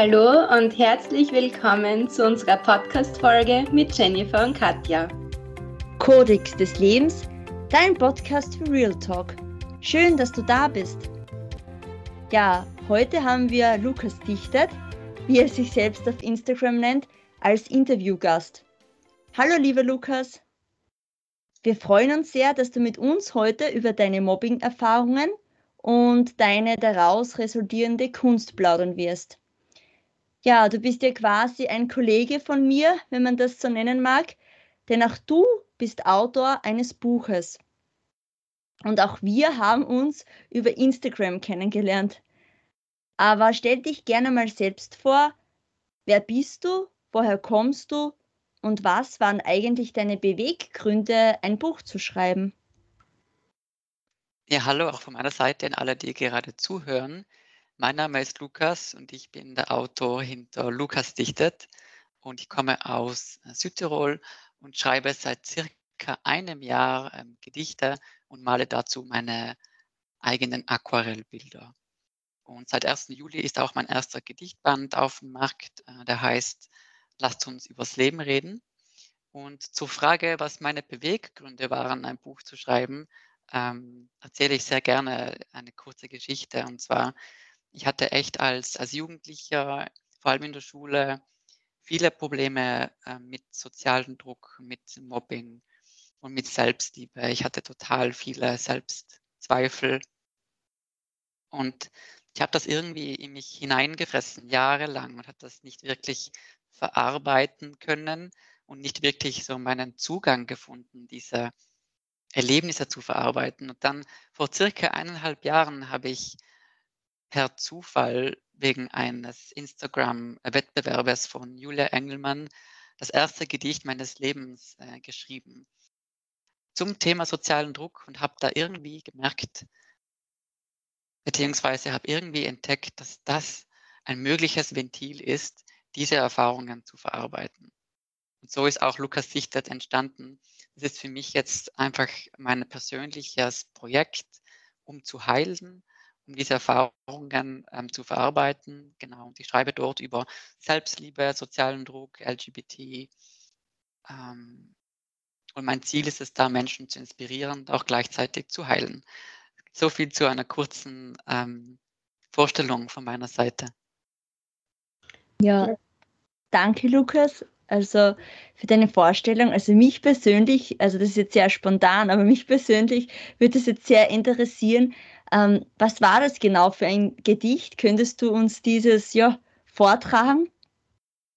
Hallo und herzlich willkommen zu unserer Podcast-Folge mit Jennifer und Katja. Kodex des Lebens, dein Podcast für Real Talk. Schön, dass du da bist. Ja, heute haben wir Lukas Dichtet, wie er sich selbst auf Instagram nennt, als Interviewgast. Hallo, lieber Lukas. Wir freuen uns sehr, dass du mit uns heute über deine Mobbing-Erfahrungen und deine daraus resultierende Kunst plaudern wirst. Ja, du bist ja quasi ein Kollege von mir, wenn man das so nennen mag, denn auch du bist Autor eines Buches. Und auch wir haben uns über Instagram kennengelernt. Aber stell dich gerne mal selbst vor, wer bist du, woher kommst du und was waren eigentlich deine Beweggründe, ein Buch zu schreiben? Ja, hallo auch von meiner Seite an alle, die gerade zuhören. Mein Name ist Lukas und ich bin der Autor hinter Lukas Dichtet und ich komme aus äh, Südtirol und schreibe seit circa einem Jahr ähm, Gedichte und male dazu meine eigenen Aquarellbilder. Und seit 1. Juli ist auch mein erster Gedichtband auf dem Markt, äh, der heißt Lasst uns übers Leben reden. Und zur Frage, was meine Beweggründe waren, ein Buch zu schreiben, ähm, erzähle ich sehr gerne eine kurze Geschichte. Und zwar ich hatte echt als, als Jugendlicher, vor allem in der Schule, viele Probleme äh, mit sozialem Druck, mit Mobbing und mit Selbstliebe. Ich hatte total viele Selbstzweifel. Und ich habe das irgendwie in mich hineingefressen, jahrelang, und habe das nicht wirklich verarbeiten können und nicht wirklich so meinen Zugang gefunden, diese Erlebnisse zu verarbeiten. Und dann vor circa eineinhalb Jahren habe ich per Zufall wegen eines Instagram-Wettbewerbes von Julia Engelmann das erste Gedicht meines Lebens äh, geschrieben zum Thema sozialen Druck und habe da irgendwie gemerkt, beziehungsweise habe irgendwie entdeckt, dass das ein mögliches Ventil ist, diese Erfahrungen zu verarbeiten. Und so ist auch Lukas Sichtert entstanden. Das ist für mich jetzt einfach mein persönliches Projekt, um zu heilen, um diese Erfahrungen ähm, zu verarbeiten. Genau, und ich schreibe dort über Selbstliebe, sozialen Druck, LGBT. Ähm, und mein Ziel ist es da, Menschen zu inspirieren und auch gleichzeitig zu heilen. So viel zu einer kurzen ähm, Vorstellung von meiner Seite. Ja, danke Lukas. Also für deine Vorstellung. Also mich persönlich, also das ist jetzt sehr spontan, aber mich persönlich würde es jetzt sehr interessieren, ähm, was war das genau für ein Gedicht? Könntest du uns dieses ja vortragen?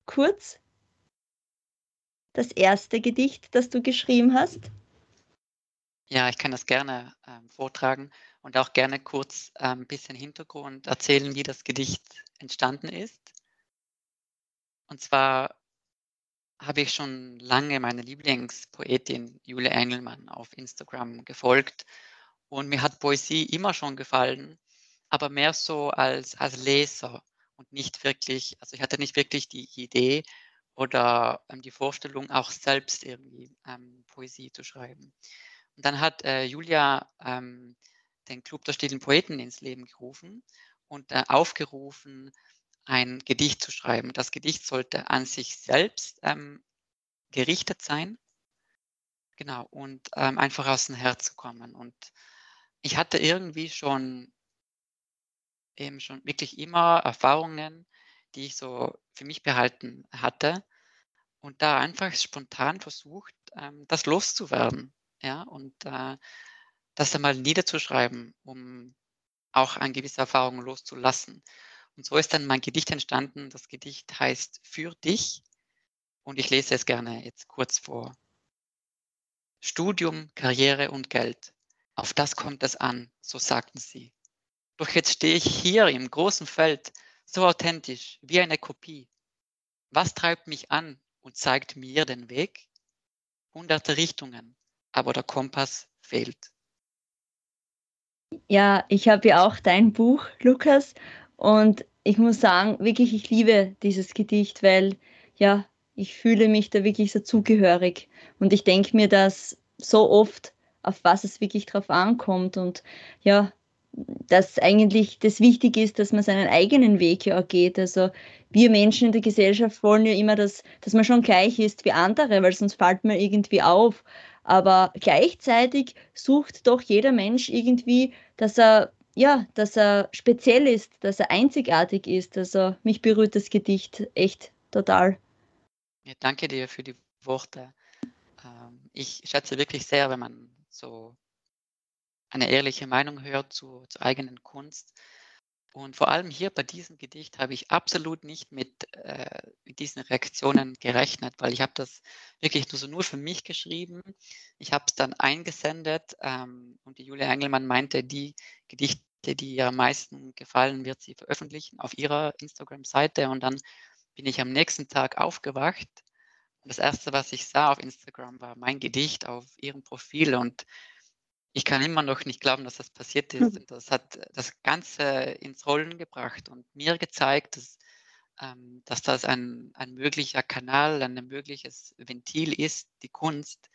Kurz? Das erste Gedicht, das du geschrieben hast? Ja, ich kann das gerne ähm, vortragen und auch gerne kurz ein ähm, bisschen Hintergrund erzählen, wie das Gedicht entstanden ist. Und zwar habe ich schon lange meine Lieblingspoetin Julia Engelmann auf Instagram gefolgt und mir hat Poesie immer schon gefallen, aber mehr so als, als Leser und nicht wirklich, also ich hatte nicht wirklich die Idee oder ähm, die Vorstellung, auch selbst irgendwie ähm, Poesie zu schreiben. Und dann hat äh, Julia ähm, den Club der stillen Poeten ins Leben gerufen und äh, aufgerufen, ein Gedicht zu schreiben. Das Gedicht sollte an sich selbst ähm, gerichtet sein. Genau, und ähm, einfach aus dem Herz kommen. Und ich hatte irgendwie schon eben schon wirklich immer Erfahrungen, die ich so für mich behalten hatte und da einfach spontan versucht, ähm, das loszuwerden, ja, und äh, das einmal niederzuschreiben, um auch eine gewisse Erfahrung loszulassen. Und so ist dann mein Gedicht entstanden. Das Gedicht heißt Für dich und ich lese es gerne jetzt kurz vor. Studium, Karriere und Geld. Auf das kommt es an, so sagten sie. Doch jetzt stehe ich hier im großen Feld, so authentisch, wie eine Kopie. Was treibt mich an und zeigt mir den Weg? Hunderte Richtungen, aber der Kompass fehlt. Ja, ich habe ja auch dein Buch, Lukas, und ich muss sagen, wirklich, ich liebe dieses Gedicht, weil ja, ich fühle mich da wirklich so zugehörig. Und ich denke mir, dass so oft auf was es wirklich drauf ankommt. Und ja, dass eigentlich das wichtig ist, dass man seinen eigenen Weg ja auch geht. Also wir Menschen in der Gesellschaft wollen ja immer, dass, dass man schon gleich ist wie andere, weil sonst fällt man irgendwie auf. Aber gleichzeitig sucht doch jeder Mensch irgendwie, dass er ja, dass er speziell ist, dass er einzigartig ist. Also mich berührt das Gedicht echt total. Ja, danke dir für die Worte. Ähm, ich schätze wirklich sehr, wenn man so eine ehrliche Meinung hört zu, zur eigenen Kunst. Und vor allem hier bei diesem Gedicht habe ich absolut nicht mit, äh, mit diesen Reaktionen gerechnet, weil ich habe das wirklich nur so nur für mich geschrieben. Ich habe es dann eingesendet ähm, und die Julia Engelmann meinte, die Gedichte, die ihr am meisten gefallen, wird sie veröffentlichen auf ihrer Instagram-Seite. Und dann bin ich am nächsten Tag aufgewacht das erste, was ich sah auf Instagram, war mein Gedicht auf ihrem Profil und ich kann immer noch nicht glauben, dass das passiert ist. Und das hat das Ganze ins Rollen gebracht und mir gezeigt, dass, ähm, dass das ein, ein möglicher Kanal, ein mögliches Ventil ist, die Kunst,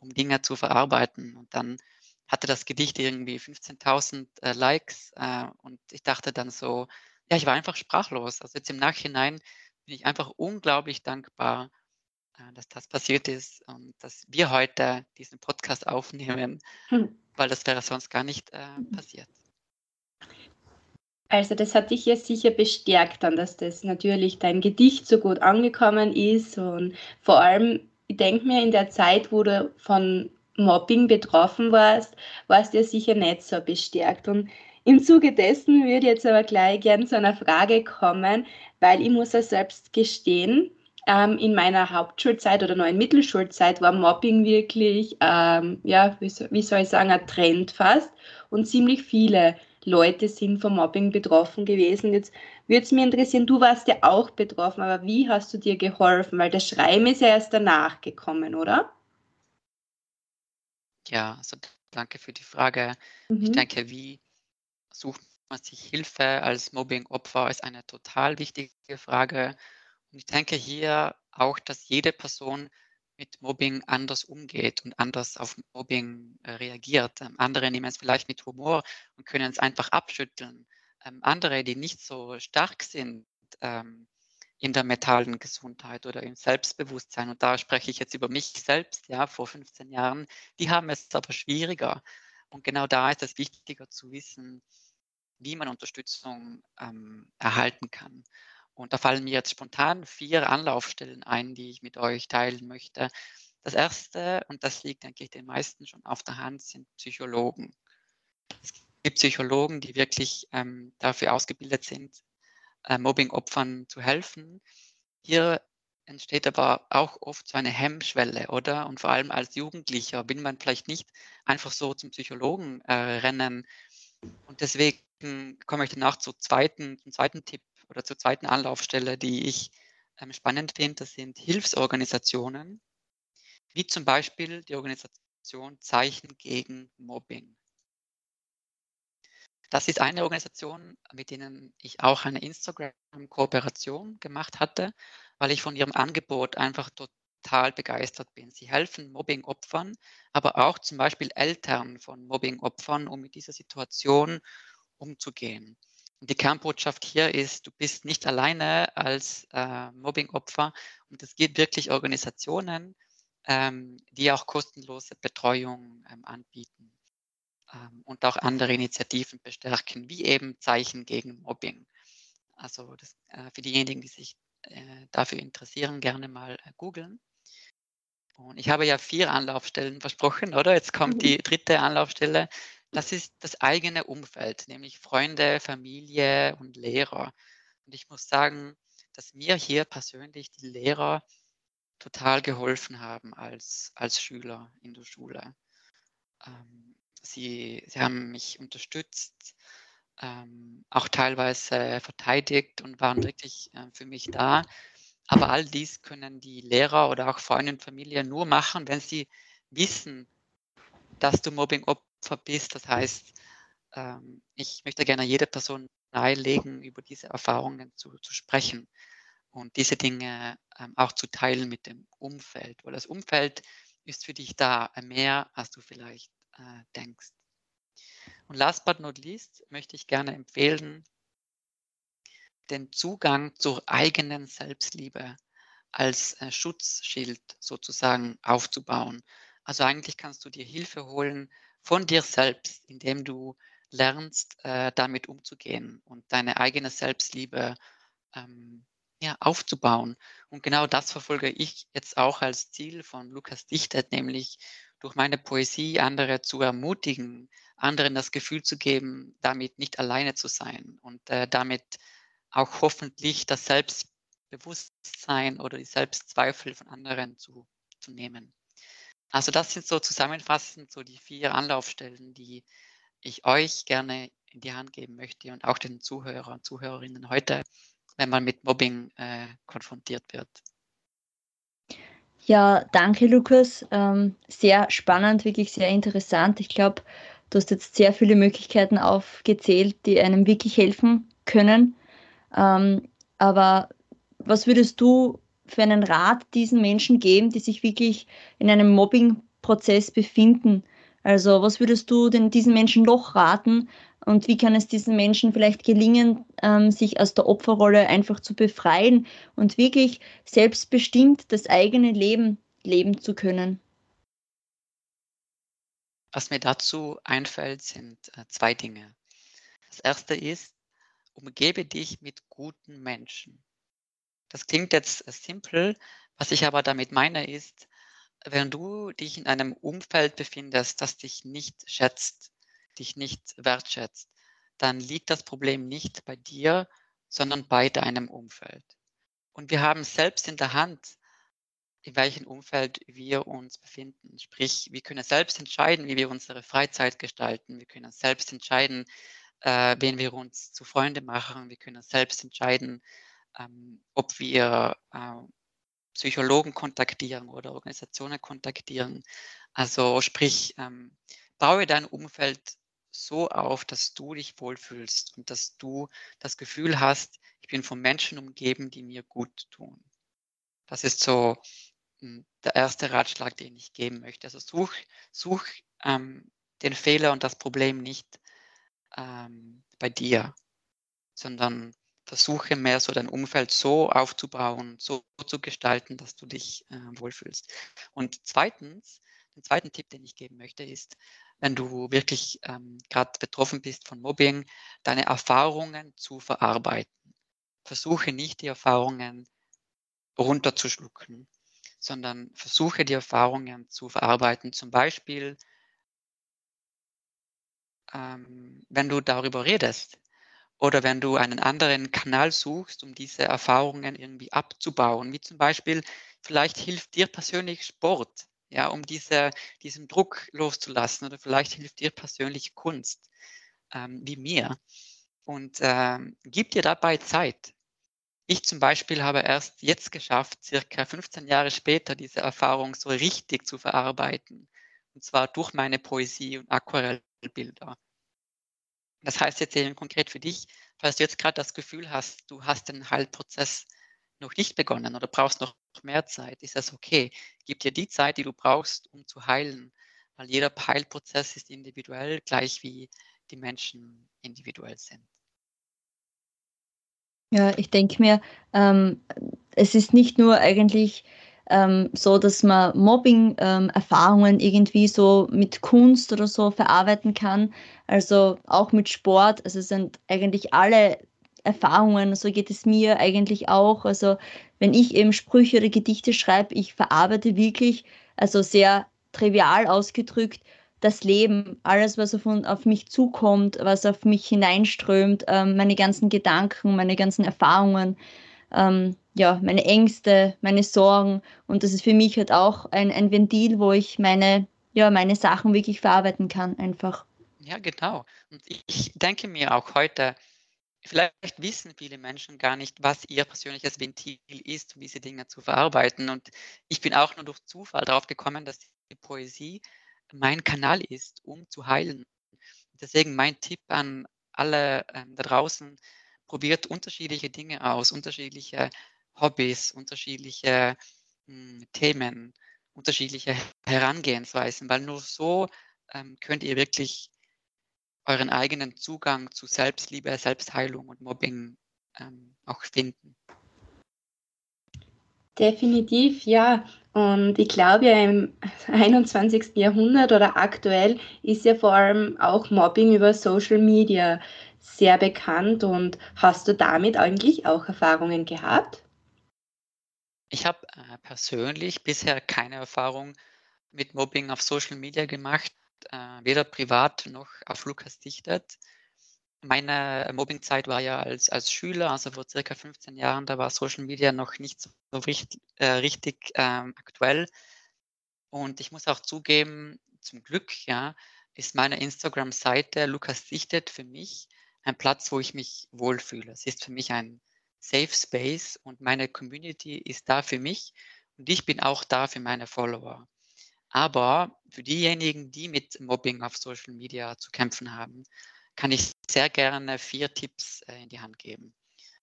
um Dinge zu verarbeiten. Und dann hatte das Gedicht irgendwie 15.000 äh, Likes äh, und ich dachte dann so, ja, ich war einfach sprachlos. Also jetzt im Nachhinein bin ich einfach unglaublich dankbar, dass das passiert ist und dass wir heute diesen Podcast aufnehmen, hm. weil das wäre sonst gar nicht äh, hm. passiert. Also das hat dich ja sicher bestärkt dann, dass das natürlich dein Gedicht so gut angekommen ist und vor allem, ich denke mir, in der Zeit, wo du von Mobbing betroffen warst, warst du ja sicher nicht so bestärkt. Und im Zuge dessen würde ich jetzt aber gleich gern zu einer Frage kommen, weil ich muss ja selbst gestehen, ähm, in meiner Hauptschulzeit oder neuen Mittelschulzeit war Mobbing wirklich, ähm, ja, wie, wie soll ich sagen, ein Trend fast. Und ziemlich viele Leute sind vom Mobbing betroffen gewesen. Jetzt würde es mich interessieren, du warst ja auch betroffen, aber wie hast du dir geholfen? Weil das Schreiben ist ja erst danach gekommen, oder? Ja, also danke für die Frage. Mhm. Ich denke, wie sucht man sich Hilfe als Mobbing-Opfer, ist eine total wichtige Frage. Und ich denke hier auch, dass jede Person mit Mobbing anders umgeht und anders auf Mobbing äh, reagiert. Ähm, andere nehmen es vielleicht mit Humor und können es einfach abschütteln. Ähm, andere, die nicht so stark sind ähm, in der mentalen Gesundheit oder im Selbstbewusstsein, und da spreche ich jetzt über mich selbst, ja, vor 15 Jahren, die haben es aber schwieriger. Und genau da ist es wichtiger zu wissen, wie man Unterstützung erhalten kann. Und da fallen mir jetzt spontan vier Anlaufstellen ein, die ich mit euch teilen möchte. Das erste, und das liegt, denke ich, den meisten schon auf der Hand, sind Psychologen. Es gibt Psychologen, die wirklich ähm, dafür ausgebildet sind, äh, Mobbing-Opfern zu helfen. Hier entsteht aber auch oft so eine Hemmschwelle, oder? Und vor allem als Jugendlicher will man vielleicht nicht einfach so zum Psychologen äh, rennen. Und deswegen komme ich danach zu zweiten, zum zweiten Tipp, oder zur zweiten Anlaufstelle, die ich ähm, spannend finde, das sind Hilfsorganisationen, wie zum Beispiel die Organisation Zeichen gegen Mobbing. Das ist eine Organisation, mit denen ich auch eine Instagram-Kooperation gemacht hatte, weil ich von ihrem Angebot einfach total begeistert bin. Sie helfen Mobbing-Opfern, aber auch zum Beispiel Eltern von Mobbing-Opfern, um mit dieser Situation umzugehen. Die Kernbotschaft hier ist, du bist nicht alleine als äh, Mobbing-Opfer und es gibt wirklich Organisationen, ähm, die auch kostenlose Betreuung ähm, anbieten ähm, und auch andere Initiativen bestärken, wie eben Zeichen gegen Mobbing. Also das, äh, für diejenigen, die sich äh, dafür interessieren, gerne mal äh, googeln. Und ich habe ja vier Anlaufstellen versprochen, oder? Jetzt kommt mhm. die dritte Anlaufstelle das ist das eigene Umfeld, nämlich Freunde, Familie und Lehrer. Und ich muss sagen, dass mir hier persönlich die Lehrer total geholfen haben als, als Schüler in der Schule. Ähm, sie, sie haben mich unterstützt, ähm, auch teilweise verteidigt und waren wirklich äh, für mich da. Aber all dies können die Lehrer oder auch Freunde und Familie nur machen, wenn sie wissen, dass du Mobbing-Opfer Opfer bist. Das heißt, ähm, ich möchte gerne jede Person nahelegen, über diese Erfahrungen zu, zu sprechen und diese Dinge ähm, auch zu teilen mit dem Umfeld, weil das Umfeld ist für dich da mehr, als du vielleicht äh, denkst. Und last but not least möchte ich gerne empfehlen, den Zugang zur eigenen Selbstliebe als äh, Schutzschild sozusagen aufzubauen. Also eigentlich kannst du dir Hilfe holen von dir selbst, indem du lernst, äh, damit umzugehen und deine eigene Selbstliebe ähm, ja, aufzubauen. Und genau das verfolge ich jetzt auch als Ziel von Lukas Dichtet, nämlich durch meine Poesie andere zu ermutigen, anderen das Gefühl zu geben, damit nicht alleine zu sein und äh, damit auch hoffentlich das Selbstbewusstsein oder die Selbstzweifel von anderen zu, zu nehmen. Also das sind so zusammenfassend so die vier Anlaufstellen, die ich euch gerne in die Hand geben möchte und auch den Zuhörern und Zuhörerinnen heute, wenn man mit Mobbing äh, konfrontiert wird. Ja, danke Lukas. Ähm, sehr spannend, wirklich sehr interessant. Ich glaube, du hast jetzt sehr viele Möglichkeiten aufgezählt, die einem wirklich helfen können. Ähm, aber was würdest du für einen Rat diesen Menschen geben, die sich wirklich in einem Mobbing-Prozess befinden? Also was würdest du denn diesen Menschen noch raten und wie kann es diesen Menschen vielleicht gelingen, ähm, sich aus der Opferrolle einfach zu befreien und wirklich selbstbestimmt das eigene Leben leben zu können? Was mir dazu einfällt, sind äh, zwei Dinge. Das erste ist, umgebe dich mit guten Menschen. Das klingt jetzt äh, simpel, was ich aber damit meine ist, wenn du dich in einem Umfeld befindest, das dich nicht schätzt, dich nicht wertschätzt, dann liegt das Problem nicht bei dir, sondern bei deinem Umfeld. Und wir haben selbst in der Hand, in welchem Umfeld wir uns befinden. Sprich, wir können selbst entscheiden, wie wir unsere Freizeit gestalten. Wir können selbst entscheiden, äh, wen wir uns zu Freunde machen. Wir können selbst entscheiden, ähm, ob wir äh, Psychologen kontaktieren oder Organisationen kontaktieren. Also sprich, ähm, baue dein Umfeld so auf, dass du dich wohlfühlst und dass du das Gefühl hast, ich bin von Menschen umgeben, die mir gut tun. Das ist so hm, der erste Ratschlag, den ich geben möchte. Also such, such ähm, den Fehler und das Problem nicht ähm, bei dir, sondern versuche mehr so dein Umfeld so aufzubauen, so zu gestalten, dass du dich äh, wohlfühlst. Und zweitens, den zweiten Tipp, den ich geben möchte, ist, wenn du wirklich ähm, gerade betroffen bist von Mobbing, deine Erfahrungen zu verarbeiten. Versuche nicht die Erfahrungen runterzuschlucken, sondern versuche die Erfahrungen zu verarbeiten. Zum Beispiel, ähm, wenn du darüber redest, oder wenn du einen anderen Kanal suchst, um diese Erfahrungen irgendwie abzubauen, wie zum Beispiel, vielleicht hilft dir persönlich Sport, ja, um diese, diesen Druck loszulassen, oder vielleicht hilft dir persönlich Kunst, ähm, wie mir. Und ähm, gib dir dabei Zeit. Ich zum Beispiel habe erst jetzt geschafft, circa 15 Jahre später diese Erfahrung so richtig zu verarbeiten. Und zwar durch meine Poesie und Aquarellbilder. Das heißt jetzt eben konkret für dich, falls du jetzt gerade das Gefühl hast, du hast den Heilprozess noch nicht begonnen oder brauchst noch mehr Zeit, ist das okay. Gib dir die Zeit, die du brauchst, um zu heilen, weil jeder Heilprozess ist individuell, gleich wie die Menschen individuell sind. Ja, ich denke mir, ähm, es ist nicht nur eigentlich ähm, so, dass man Mobbing-Erfahrungen ähm, irgendwie so mit Kunst oder so verarbeiten kann. Also auch mit Sport. Also sind eigentlich alle Erfahrungen, so geht es mir eigentlich auch. Also wenn ich eben Sprüche oder Gedichte schreibe, ich verarbeite wirklich, also sehr trivial ausgedrückt, das Leben, alles, was auf, auf mich zukommt, was auf mich hineinströmt, ähm, meine ganzen Gedanken, meine ganzen Erfahrungen ähm, ja, meine Ängste, meine Sorgen. Und das ist für mich halt auch ein, ein Ventil, wo ich meine, ja, meine Sachen wirklich verarbeiten kann, einfach. Ja, genau. Und ich denke mir auch heute, vielleicht wissen viele Menschen gar nicht, was ihr persönliches Ventil ist, um diese Dinge zu verarbeiten. Und ich bin auch nur durch Zufall darauf gekommen, dass die Poesie mein Kanal ist, um zu heilen. Deswegen mein Tipp an alle ähm, da draußen, probiert unterschiedliche Dinge aus, unterschiedliche Hobbys, unterschiedliche mh, hm, Themen, unterschiedliche Herangehensweisen, weil nur so ähm, könnt ihr wirklich euren eigenen Zugang zu Selbstliebe, Selbstheilung und Mobbing ähm, auch finden. Definitiv, ja. Und ich glaube ja im 21. Jahrhundert oder aktuell ist ja vor allem auch Mobbing über Social Media sehr bekannt. Und hast du damit eigentlich auch Erfahrungen gehabt? Ich habe äh, persönlich bisher keine Erfahrung mit Mobbing auf Social Media gemacht, äh, weder privat noch auf Lukas Dichtet meine Mobbingzeit war ja als, als Schüler, also vor circa 15 Jahren, da war Social Media noch nicht so richtig, äh, richtig ähm, aktuell. Und ich muss auch zugeben, zum Glück, ja, ist meine Instagram-Seite Lukas Sichtet für mich ein Platz, wo ich mich wohlfühle. Es ist für mich ein Safe Space und meine Community ist da für mich und ich bin auch da für meine Follower. Aber für diejenigen, die mit Mobbing auf Social Media zu kämpfen haben, kann ich sehr gerne vier Tipps äh, in die Hand geben.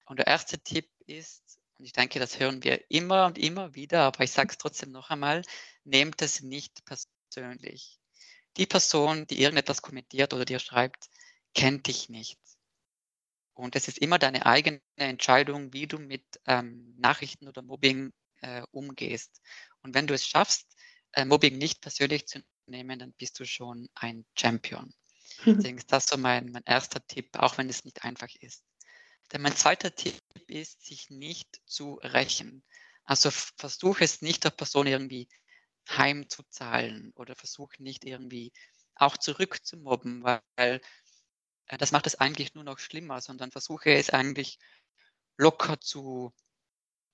Und der erste Tipp ist, und ich denke, das hören wir immer und immer wieder, aber ich sage es trotzdem noch einmal, nehmt es nicht persönlich. Die Person, die irgendetwas kommentiert oder dir schreibt, kennt dich nicht. Und es ist immer deine eigene Entscheidung, wie du mit ähm, Nachrichten oder Mobbing äh, umgehst. Und wenn du es schaffst, äh, Mobbing nicht persönlich zu nehmen, dann bist du schon ein Champion. Deswegen ist das so mein, mein erster Tipp, auch wenn es nicht einfach ist. Denn mein zweiter Tipp ist, sich nicht zu rächen. Also versuche es nicht der Person irgendwie heimzuzahlen oder versuche nicht irgendwie auch zurückzumobben, weil das macht es eigentlich nur noch schlimmer, sondern versuche es eigentlich locker zu,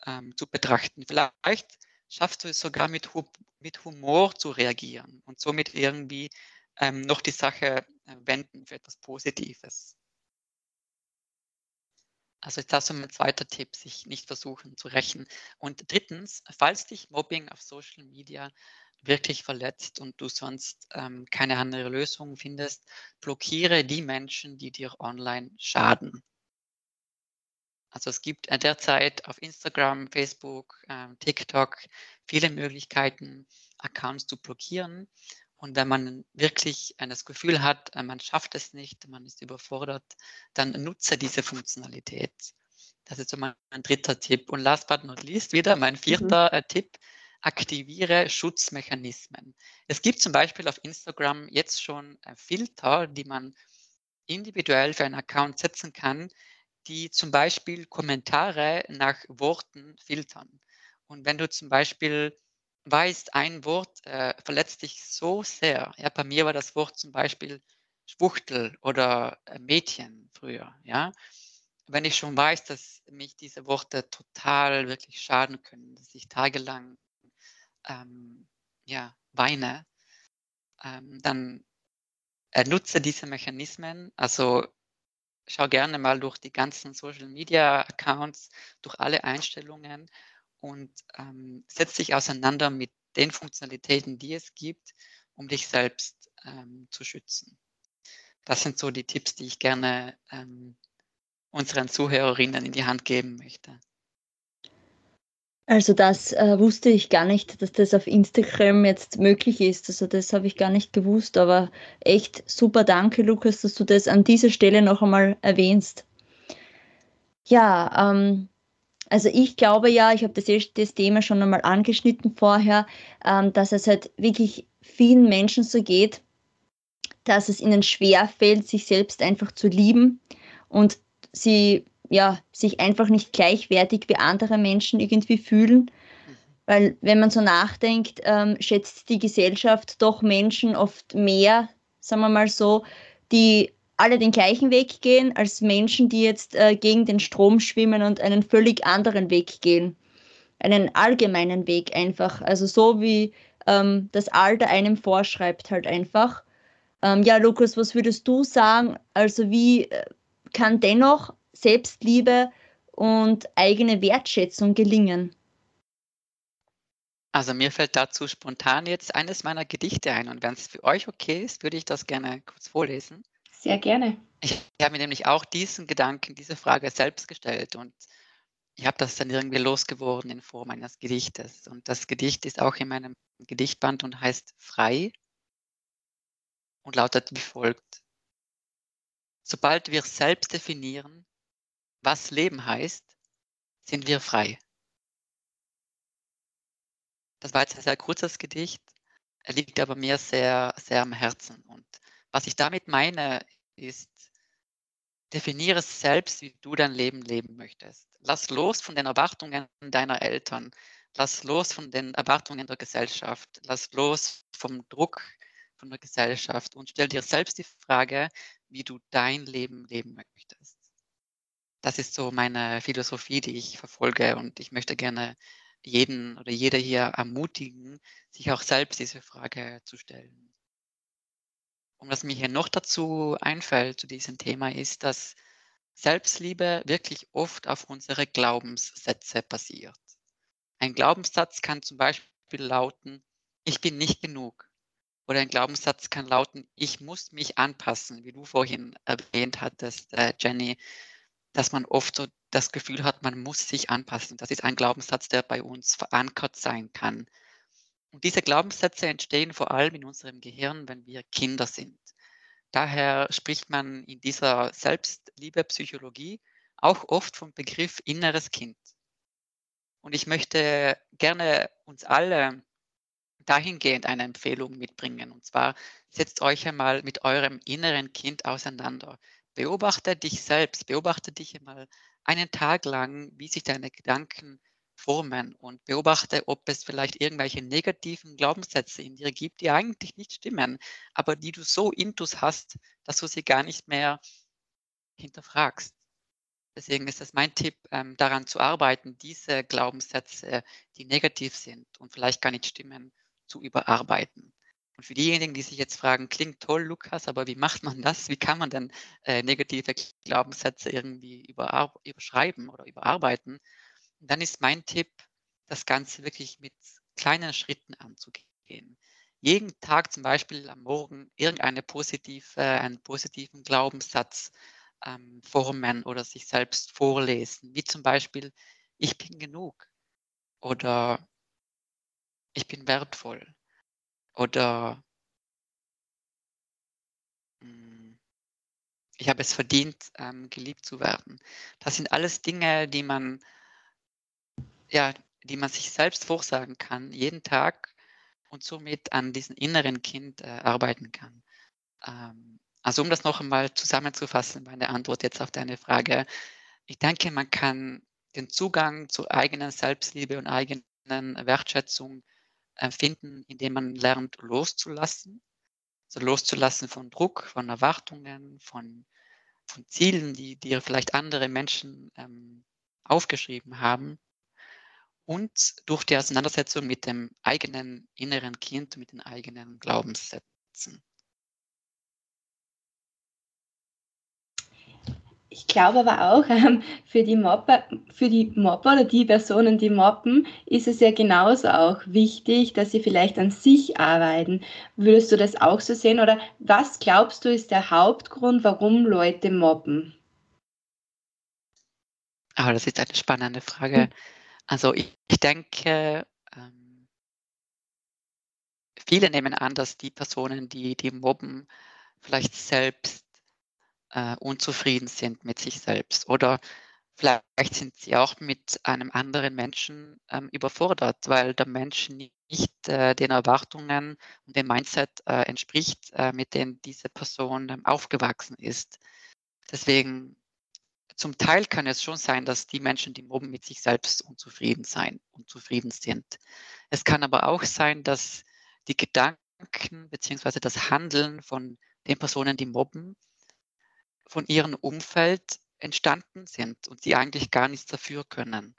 ähm, zu betrachten. Vielleicht schaffst du es sogar mit, mit Humor zu reagieren und somit irgendwie ähm, noch die Sache äh, wenden für etwas Positives. Also ist das so mein zweiter Tipp, sich nicht versuchen zu rächen. Und drittens, falls dich Mobbing auf Social Media wirklich verletzt und du sonst ähm, keine andere Lösung findest, blockiere die Menschen, die dir online schaden. Also es gibt derzeit auf Instagram, Facebook, äh, TikTok viele Möglichkeiten, Accounts zu blockieren. Und wenn man wirklich das Gefühl hat, äh, man schafft es nicht, man ist überfordert, dann nutze diese Funktionalität. Das ist so mein, dritter Tipp. Und last but not least wieder mein mhm. vierter mhm. Tipp, aktiviere Schutzmechanismen. Es gibt zum Beispiel auf Instagram jetzt schon äh, Filter, die man individuell für einen Account setzen kann, die zum Beispiel Kommentare nach Worten filtern. Und wenn du zum Beispiel weißt, ein Wort äh, verletzt dich so sehr. Ja, bei mir war das Wort zum Beispiel Schwuchtel oder äh, Mädchen früher. Ja, wenn ich schon weiß, dass mich diese Worte total wirklich schaden können, dass ich tagelang ähm, ja, weine, ähm, dann nutze diese Mechanismen. Also schau gerne mal durch die ganzen Social Media Accounts, durch alle Einstellungen und ähm, setz dich auseinander mit den Funktionalitäten, die es gibt, um dich selbst ähm, zu schützen. Das sind so die Tipps, die ich gerne ähm, unseren Zuhörerinnen in die Hand geben möchte. Also das äh, wusste ich gar nicht, dass das auf Instagram jetzt möglich ist. Also das habe ich gar nicht gewusst, aber echt super danke, Lukas, dass du das an dieser Stelle noch einmal erwähnst. Ja, ähm, also ich glaube ja, ich habe das, das Thema schon einmal angeschnitten vorher, ähm, dass es halt wirklich vielen Menschen so geht, dass es ihnen schwer fällt, sich selbst einfach zu lieben und sie ja, sich einfach nicht gleichwertig wie andere Menschen irgendwie fühlen. Weil wenn man so nachdenkt, ähm, schätzt die Gesellschaft doch Menschen oft mehr, sagen wir mal so, die alle den gleichen Weg gehen, als Menschen, die jetzt äh, gegen den Strom schwimmen und einen völlig anderen Weg gehen. Einen allgemeinen Weg einfach. Also so wie ähm, das Alter einem vorschreibt halt einfach. Ähm, ja, Lukas, was würdest du sagen? Also wie äh, kann dennoch Selbstliebe und eigene Wertschätzung gelingen? Also mir fällt dazu spontan jetzt eines meiner Gedichte ein und wenn es für euch okay ist, würde ich das gerne kurz vorlesen. Sehr gerne. Ich habe mir nämlich auch diesen Gedanken, diese Frage selbst gestellt und ich habe das dann irgendwie losgeworden in Form eines Gedichtes. Und das Gedicht ist auch in meinem Gedichtband und heißt Frei und lautet wie folgt. sobald wir selbst definieren, was Leben heißt, sind wir frei. Das war jetzt ein sehr kurzes Gedicht, er liegt aber mir sehr, sehr am Herzen. Und was ich damit meine, ist, definiere selbst, wie du dein Leben leben möchtest. Lass los von den Erwartungen deiner Eltern. Lass los von den Erwartungen der Gesellschaft. Lass los vom Druck von der Gesellschaft und stell dir selbst die Frage, wie du dein Leben leben möchtest. Das ist so meine Philosophie, die ich verfolge und ich möchte gerne jeden oder jeder hier ermutigen, sich auch selbst diese Frage zu stellen. Und was mir hier noch dazu einfällt zu diesem Thema ist, dass Selbstliebe wirklich oft auf unsere Glaubenssätze basiert. Ein Glaubenssatz kann zum Beispiel lauten, ich bin nicht genug. Oder ein Glaubenssatz kann lauten, ich muss mich anpassen, wie du vorhin erwähnt hattest, äh, Jenny, dass man oft so das Gefühl hat, man muss sich anpassen. Das ist ein Glaubenssatz, der bei uns verankert sein kann. Und diese Glaubenssätze entstehen vor allem in unserem Gehirn, wenn wir Kinder sind. Daher spricht man in dieser Selbstliebe-Psychologie auch oft vom Begriff inneres Kind. Und ich möchte gerne uns alle dahingehend eine Empfehlung mitbringen. Und zwar setzt euch einmal mit eurem inneren Kind auseinander. Beobachte dich selbst, beobachte dich einmal einen Tag lang, wie sich deine Gedanken formen und beobachte, ob es vielleicht irgendwelche negativen Glaubenssätze in dir gibt, die eigentlich nicht stimmen, aber die du so intus hast, dass du sie gar nicht mehr hinterfragst. Deswegen ist es mein Tipp, ähm, daran zu arbeiten, diese Glaubenssätze, die negativ sind und vielleicht gar nicht stimmen, zu überarbeiten. Und für diejenigen, die sich jetzt fragen, klingt toll, Lukas, aber wie macht man das? Wie kann man denn äh, negative Glaubenssätze irgendwie überschreiben oder überarbeiten? Und dann ist mein Tipp, das Ganze wirklich mit kleinen Schritten anzugehen. Jeden Tag zum Beispiel am Morgen irgendeine positive, einen positiven Glaubenssatz ähm, formen oder sich selbst vorlesen, wie zum Beispiel, ich bin genug oder ich bin wertvoll oder hm, ich habe es verdient, ähm, geliebt zu werden. Das sind alles Dinge, die man, ja, die man sich selbst vorsagen kann, jeden Tag und somit an diesem inneren Kind äh, arbeiten kann. Ähm, also um das noch einmal zusammenzufassen, meine Antwort jetzt auf deine Frage. Ich denke, man kann den Zugang zur eigenen Selbstliebe und eigenen Wertschätzung äh, finden, indem man lernt loszulassen. Also loszulassen von Druck, von Erwartungen, von, von Zielen, die dir vielleicht andere Menschen ähm, aufgeschrieben haben. Und durch die Auseinandersetzung mit dem eigenen inneren Kind, mit den eigenen Glaubenssätzen. Ich glaube aber auch, ähm, für, die Mopper, für die Mopper oder die Personen, die moppen, ist es ja genauso auch wichtig, dass sie vielleicht an sich arbeiten. Würdest du das auch so sehen? Oder was glaubst du ist der Hauptgrund, warum Leute mobben? Aber das ist eine spannende Frage. Hm. Also ich, ich denke, ähm, viele nehmen an, dass die Personen, die, die mobben, vielleicht selbst äh, unzufrieden sind mit sich selbst oder vielleicht sind sie auch mit einem anderen Menschen ähm, überfordert, weil der Mensch nicht äh, den Erwartungen und dem Mindset äh, entspricht, äh, mit denen diese Person ähm, aufgewachsen ist. Deswegen zum Teil kann es schon sein, dass die Menschen, die mobben, mit sich selbst unzufrieden sein, unzufrieden sind. Es kann aber auch sein, dass die Gedanken bzw. das Handeln von den Personen, die mobben, von ihrem Umfeld entstanden sind und sie eigentlich gar nichts dafür können.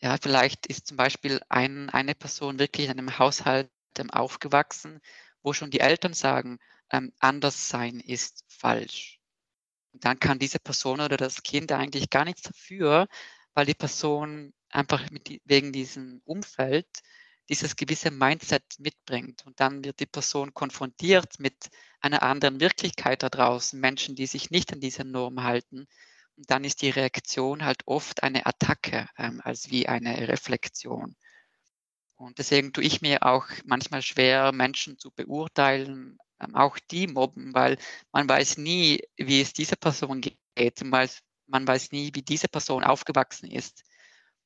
Ja, vielleicht ist zum Beispiel ein, eine Person wirklich in einem Haushalt ähm, aufgewachsen, wo schon die Eltern sagen, ähm, anders sein ist falsch. Und dann kann diese Person oder das Kind eigentlich gar nichts dafür, weil die Person einfach mit, wegen diesem Umfeld dieses gewisse Mindset mitbringt. Und dann wird die Person konfrontiert mit einer anderen Wirklichkeit da draußen, Menschen, die sich nicht an diese Norm halten. Und dann ist die Reaktion halt oft eine Attacke ähm, als wie eine Reflexion. Und deswegen tue ich mir auch manchmal schwer, Menschen zu beurteilen ähm, auch die mobben, weil man weiß nie, wie es dieser Person geht, weil man weiß nie, wie diese Person aufgewachsen ist.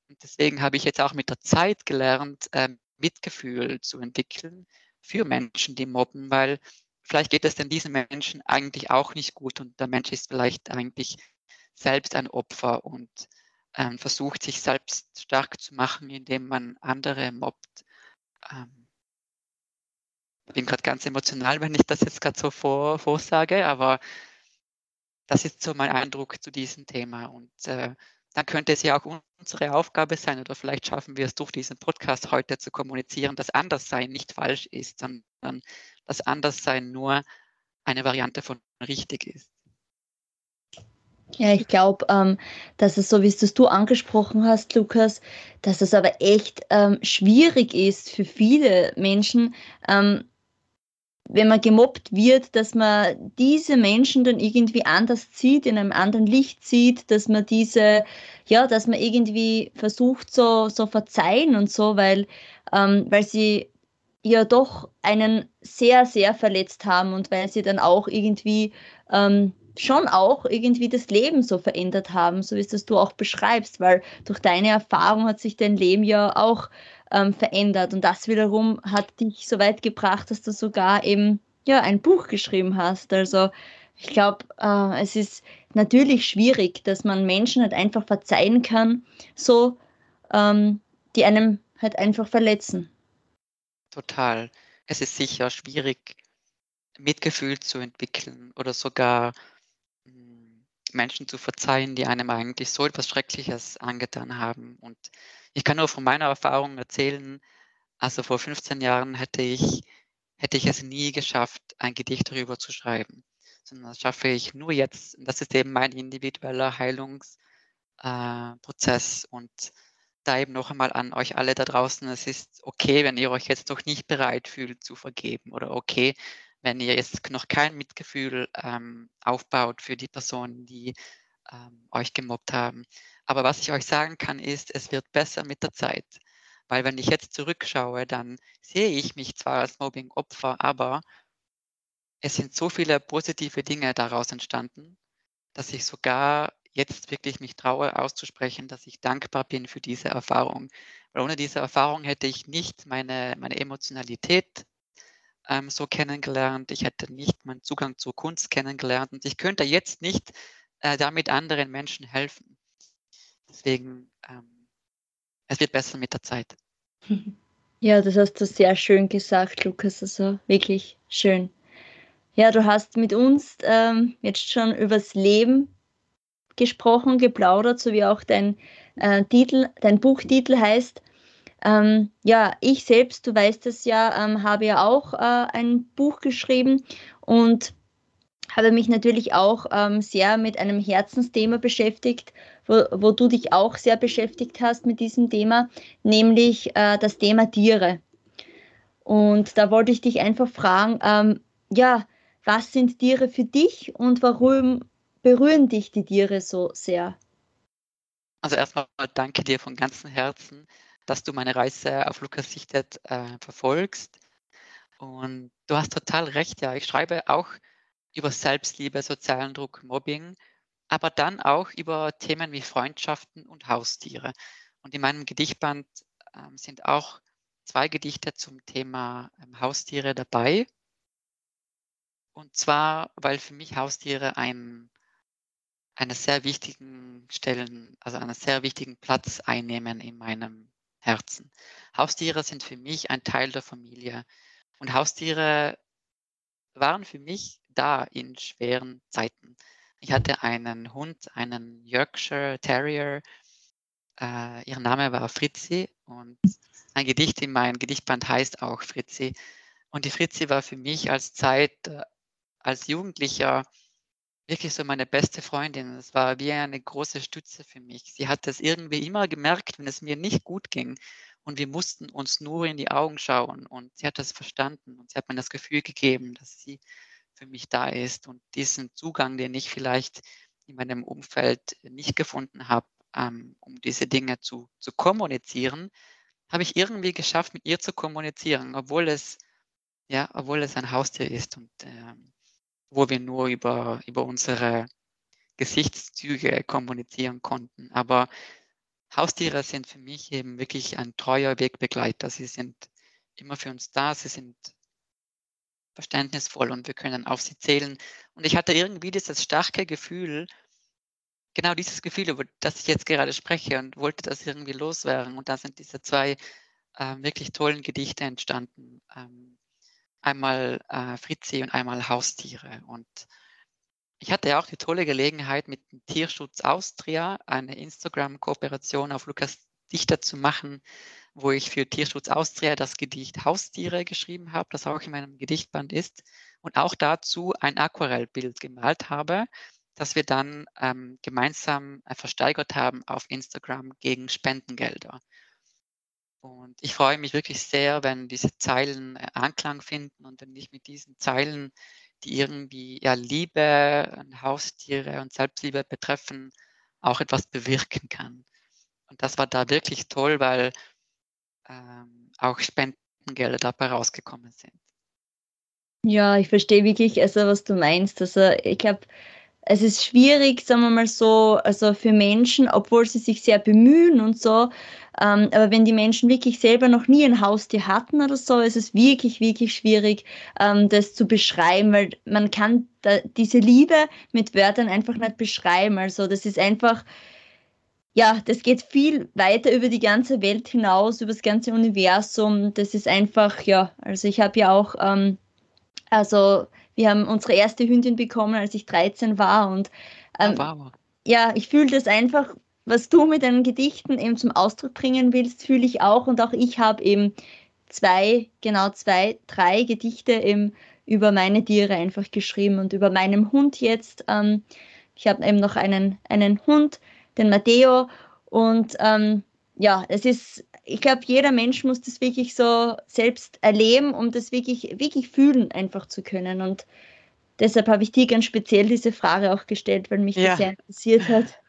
Und deswegen habe ich jetzt auch mit der Zeit gelernt, äh, Mitgefühl zu entwickeln für Menschen, die mobben, weil vielleicht geht es denn diesen Menschen eigentlich auch nicht gut und der Mensch ist vielleicht eigentlich selbst ein Opfer und ähm, versucht, sich selbst stark zu machen, indem man andere mobbt. Ähm, bin gerade ganz emotional, wenn ich das jetzt gerade so vor, vorsage, aber das ist so mein Eindruck zu diesem Thema. Und äh, dann könnte es ja auch unsere Aufgabe sein, oder vielleicht schaffen wir es durch diesen Podcast heute zu kommunizieren, dass Anderssein nicht falsch ist, sondern dass Anderssein nur eine Variante von richtig ist. Ja, ich glaube, ähm, dass es so, wie es du angesprochen hast, Lukas, dass es aber echt ähm, schwierig ist für viele Menschen, ähm, wenn man gemobbt wird, dass man diese Menschen dann irgendwie anders sieht, in einem anderen Licht sieht, dass man diese, ja, dass man irgendwie versucht, so, so verzeihen und so, weil, ähm, weil sie ja doch einen sehr, sehr verletzt haben und weil sie dann auch irgendwie ähm, schon auch irgendwie das Leben so verändert haben, so wie es das du auch beschreibst, weil durch deine Erfahrung hat sich dein Leben ja auch ähm, verändert. Und das wiederum hat dich so weit gebracht, dass du sogar eben ja ein Buch geschrieben hast. Also ich glaube, äh, es ist natürlich schwierig, dass man Menschen halt einfach verzeihen kann, so ähm, die einem halt einfach verletzen. Total. Es ist sicher schwierig, Mitgefühl zu entwickeln oder sogar hm, Menschen zu verzeihen, die einem eigentlich so etwas Schreckliches angetan haben. Und ich kann nur von meiner Erfahrung erzählen, also vor 15 Jahren hätte ich, hätte ich es nie geschafft, ein Gedicht darüber zu schreiben, sondern das schaffe ich nur jetzt. Das ist eben mein individueller Heilungsprozess. Äh, und da eben noch einmal an euch alle da draußen, es ist okay, wenn ihr euch jetzt noch nicht bereit fühlt zu vergeben oder okay, wenn ihr jetzt noch kein Mitgefühl ähm, aufbaut für die Personen, die ähm, euch gemobbt haben. Aber was ich euch sagen kann, ist, es wird besser mit der Zeit. Weil wenn ich jetzt zurückschaue, dann sehe ich mich zwar als Mobbing-Opfer, aber es sind so viele positive Dinge daraus entstanden, dass ich sogar jetzt wirklich mich traue auszusprechen, dass ich dankbar bin für diese Erfahrung. Weil ohne diese Erfahrung hätte ich nicht meine, meine Emotionalität ähm, so kennengelernt, ich hätte nicht meinen Zugang zur Kunst kennengelernt und ich könnte jetzt nicht äh, damit anderen Menschen helfen. Deswegen, ähm, es wird besser mit der Zeit. Ja, das hast du sehr schön gesagt, Lukas. Also wirklich schön. Ja, du hast mit uns ähm, jetzt schon übers Leben gesprochen, geplaudert, so wie auch dein äh, Titel, dein Buchtitel heißt. Ähm, ja, ich selbst, du weißt es ja, ähm, habe ja auch äh, ein Buch geschrieben und habe mich natürlich auch ähm, sehr mit einem Herzensthema beschäftigt, wo, wo, du dich auch sehr beschäftigt hast mit diesem Thema, nämlich äh, das Thema Tiere. Und da wollte ich dich einfach fragen, ähm, ja, was sind Tiere für dich und warum berühren dich die Tiere so sehr? Also erstmal danke dir von ganzem Herzen, dass du meine Reise auf Lukas Sichtet äh, verfolgst. Und du hast total recht, ja. Ich schreibe auch über Selbstliebe, sozialen Druck, Mobbing, aber dann auch über Themen wie Freundschaften und Haustiere. Und in meinem Gedichtband ähm, sind auch zwei Gedichte zum Thema ähm, Haustiere dabei. Und zwar, weil für mich Haustiere ein, eine sehr wichtigen Stellen, also einen sehr wichtigen Platz einnehmen in meinem Herzen. Haustiere sind für mich ein Teil der Familie. Und Haustiere waren für mich da in schweren Zeiten. Ich hatte einen Hund, einen Yorkshire Terrier. Äh, ihr Name war Fritzi und ein Gedicht in meinem Gedichtband heißt auch Fritzi. Und die Fritzi war für mich als Zeit, äh, als Jugendlicher wirklich so meine beste Freundin. Es war wie eine große Stütze für mich. Sie hat das irgendwie immer gemerkt, wenn es mir nicht gut ging. Und wir mussten uns nur in die Augen schauen. Und sie hat das verstanden. Und sie hat mir das Gefühl gegeben, dass sie für mich da ist und diesen Zugang, den ich vielleicht in meinem Umfeld nicht gefunden habe, ähm, um diese Dinge zu, zu kommunizieren, habe ich irgendwie geschafft, mit ihr zu kommunizieren, obwohl es ja, obwohl es ein Haustier ist und äh, wo wir nur über, über unsere Gesichtszüge kommunizieren konnten. Aber Haustiere sind für mich eben wirklich ein treuer Wegbegleiter. Sie sind immer für uns da, sie sind verständnisvoll und wir können auf sie zählen. Und ich hatte irgendwie dieses starke Gefühl, genau dieses Gefühl, über das ich jetzt gerade spreche und wollte das irgendwie loswerden. Und da sind diese zwei äh, wirklich tollen Gedichte entstanden. Ähm, einmal äh, Fritzi und einmal Haustiere. Und ich hatte auch die tolle Gelegenheit, mit Tierschutz Austria eine Instagram-Kooperation auf Lukas Dichter zu machen, wo ich für Tierschutz Austria das Gedicht Haustiere geschrieben habe, das auch in meinem Gedichtband ist, und auch dazu ein Aquarellbild gemalt habe, das wir dann ähm, gemeinsam äh, versteigert haben auf Instagram gegen Spendengelder. Und ich freue mich wirklich sehr, wenn diese Zeilen äh, Anklang finden und wenn ich mit diesen Zeilen die irgendwie ja, Liebe, Haustiere und Selbstliebe betreffen, auch etwas bewirken kann. Und das war da wirklich toll, weil ähm, auch Spendengelder dabei rausgekommen sind. Ja, ich verstehe wirklich, also was du meinst. Also ich glaube, es ist schwierig, sagen wir mal so, also für Menschen, obwohl sie sich sehr bemühen und so, ähm, aber wenn die Menschen wirklich selber noch nie ein Haustier hatten oder so, ist es wirklich, wirklich schwierig, ähm, das zu beschreiben, weil man kann da, diese Liebe mit Wörtern einfach nicht beschreiben. Also das ist einfach, ja, das geht viel weiter über die ganze Welt hinaus, über das ganze Universum. Das ist einfach, ja, also ich habe ja auch, ähm, also wir haben unsere erste Hündin bekommen, als ich 13 war und ähm, oh, wow. ja, ich fühle das einfach was du mit deinen Gedichten eben zum Ausdruck bringen willst, fühle ich auch. Und auch ich habe eben zwei, genau zwei, drei Gedichte eben über meine Tiere einfach geschrieben und über meinem Hund jetzt. Ähm, ich habe eben noch einen, einen Hund, den Matteo. Und ähm, ja, es ist, ich glaube, jeder Mensch muss das wirklich so selbst erleben, um das wirklich, wirklich fühlen einfach zu können. Und deshalb habe ich dir ganz speziell diese Frage auch gestellt, weil mich ja. das sehr interessiert hat.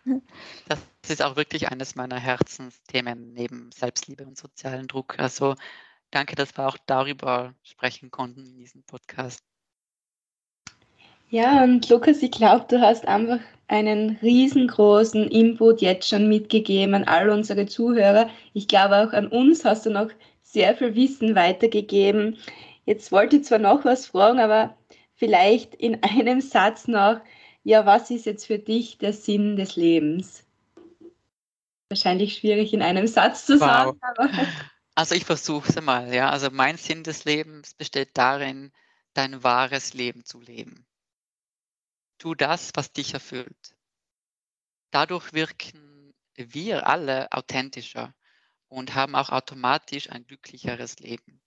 Das das ist auch wirklich eines meiner Herzensthemen neben Selbstliebe und sozialen Druck. Also danke, dass wir auch darüber sprechen konnten in diesem Podcast. Ja, und Lukas, ich glaube, du hast einfach einen riesengroßen Input jetzt schon mitgegeben an all unsere Zuhörer. Ich glaube auch an uns hast du noch sehr viel Wissen weitergegeben. Jetzt wollte ich zwar noch was fragen, aber vielleicht in einem Satz noch, ja, was ist jetzt für dich der Sinn des Lebens? wahrscheinlich schwierig in einem Satz zu wow. sagen. Aber. Also ich versuche es mal, ja. Also mein Sinn des Lebens besteht darin, dein wahres Leben zu leben. Tu das, was dich erfüllt. Dadurch wirken wir alle authentischer und haben auch automatisch ein glücklicheres Leben.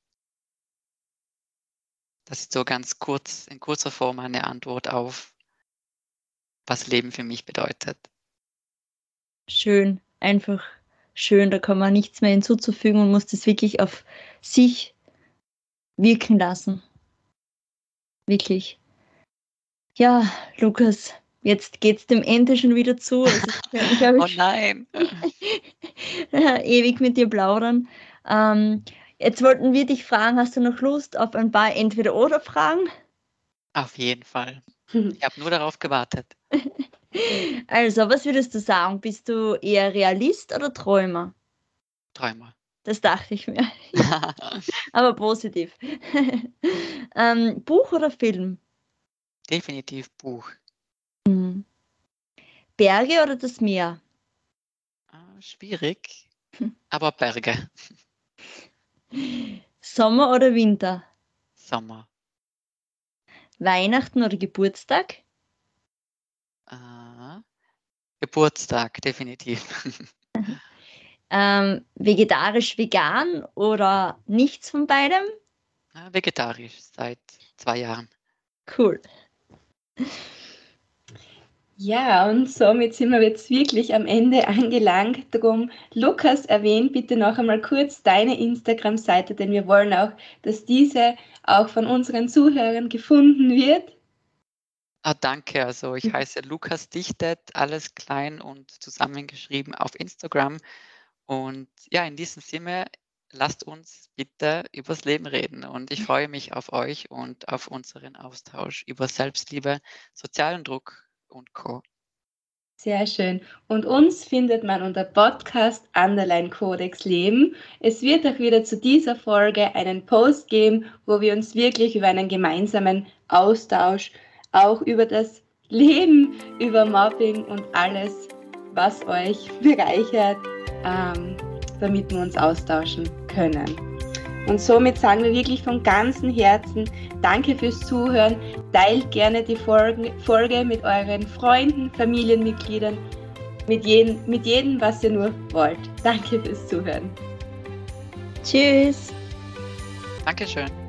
Das ist so ganz kurz, in kurzer Form eine Antwort auf, was Leben für mich bedeutet. Schön einfach schön, da kann man nichts mehr hinzuzufügen und muss das wirklich auf sich wirken lassen. Wirklich. Ja, Lukas, jetzt geht es dem Ende schon wieder zu. Also ich, ich, oh nein. ewig mit dir plaudern. Ähm, jetzt wollten wir dich fragen, hast du noch Lust auf ein paar Entweder-Oder-Fragen? Auf jeden Fall. Ich habe nur darauf gewartet. Also, was würdest du sagen? Bist du eher Realist oder Träumer? Träumer. Das dachte ich mir. Aber positiv. ähm, Buch oder Film? Definitiv Buch. Mhm. Berge oder das Meer? Ah, schwierig, aber Berge. Sommer oder Winter? Sommer. Weihnachten oder Geburtstag? Äh, Geburtstag, definitiv. ähm, vegetarisch, vegan oder nichts von beidem? Äh, vegetarisch seit zwei Jahren. Cool. Ja, und somit sind wir jetzt wirklich am Ende angelangt. Darum, Lukas, erwähnt bitte noch einmal kurz deine Instagram-Seite, denn wir wollen auch, dass diese auch von unseren Zuhörern gefunden wird. Ah, danke. Also ich heiße Lukas Dichtet, alles klein und zusammengeschrieben auf Instagram. Und ja, in diesem Sinne, lasst uns bitte übers Leben reden. Und ich freue mich auf euch und auf unseren Austausch über Selbstliebe, sozialen Druck und Co. Sehr schön. Und uns findet man unter Podcast Underline Codex Leben. Es wird auch wieder zu dieser Folge einen Post geben, wo wir uns wirklich über einen gemeinsamen Austausch, auch über das Leben, über Mobbing und alles, was euch bereichert, ähm, damit wir uns austauschen können. Und somit sagen wir wirklich von ganzem Herzen Danke fürs Zuhören. Teilt gerne die Folge mit euren Freunden, Familienmitgliedern, mit jedem, mit jedem, was ihr nur wollt. Danke fürs Zuhören. Tschüss. Dankeschön.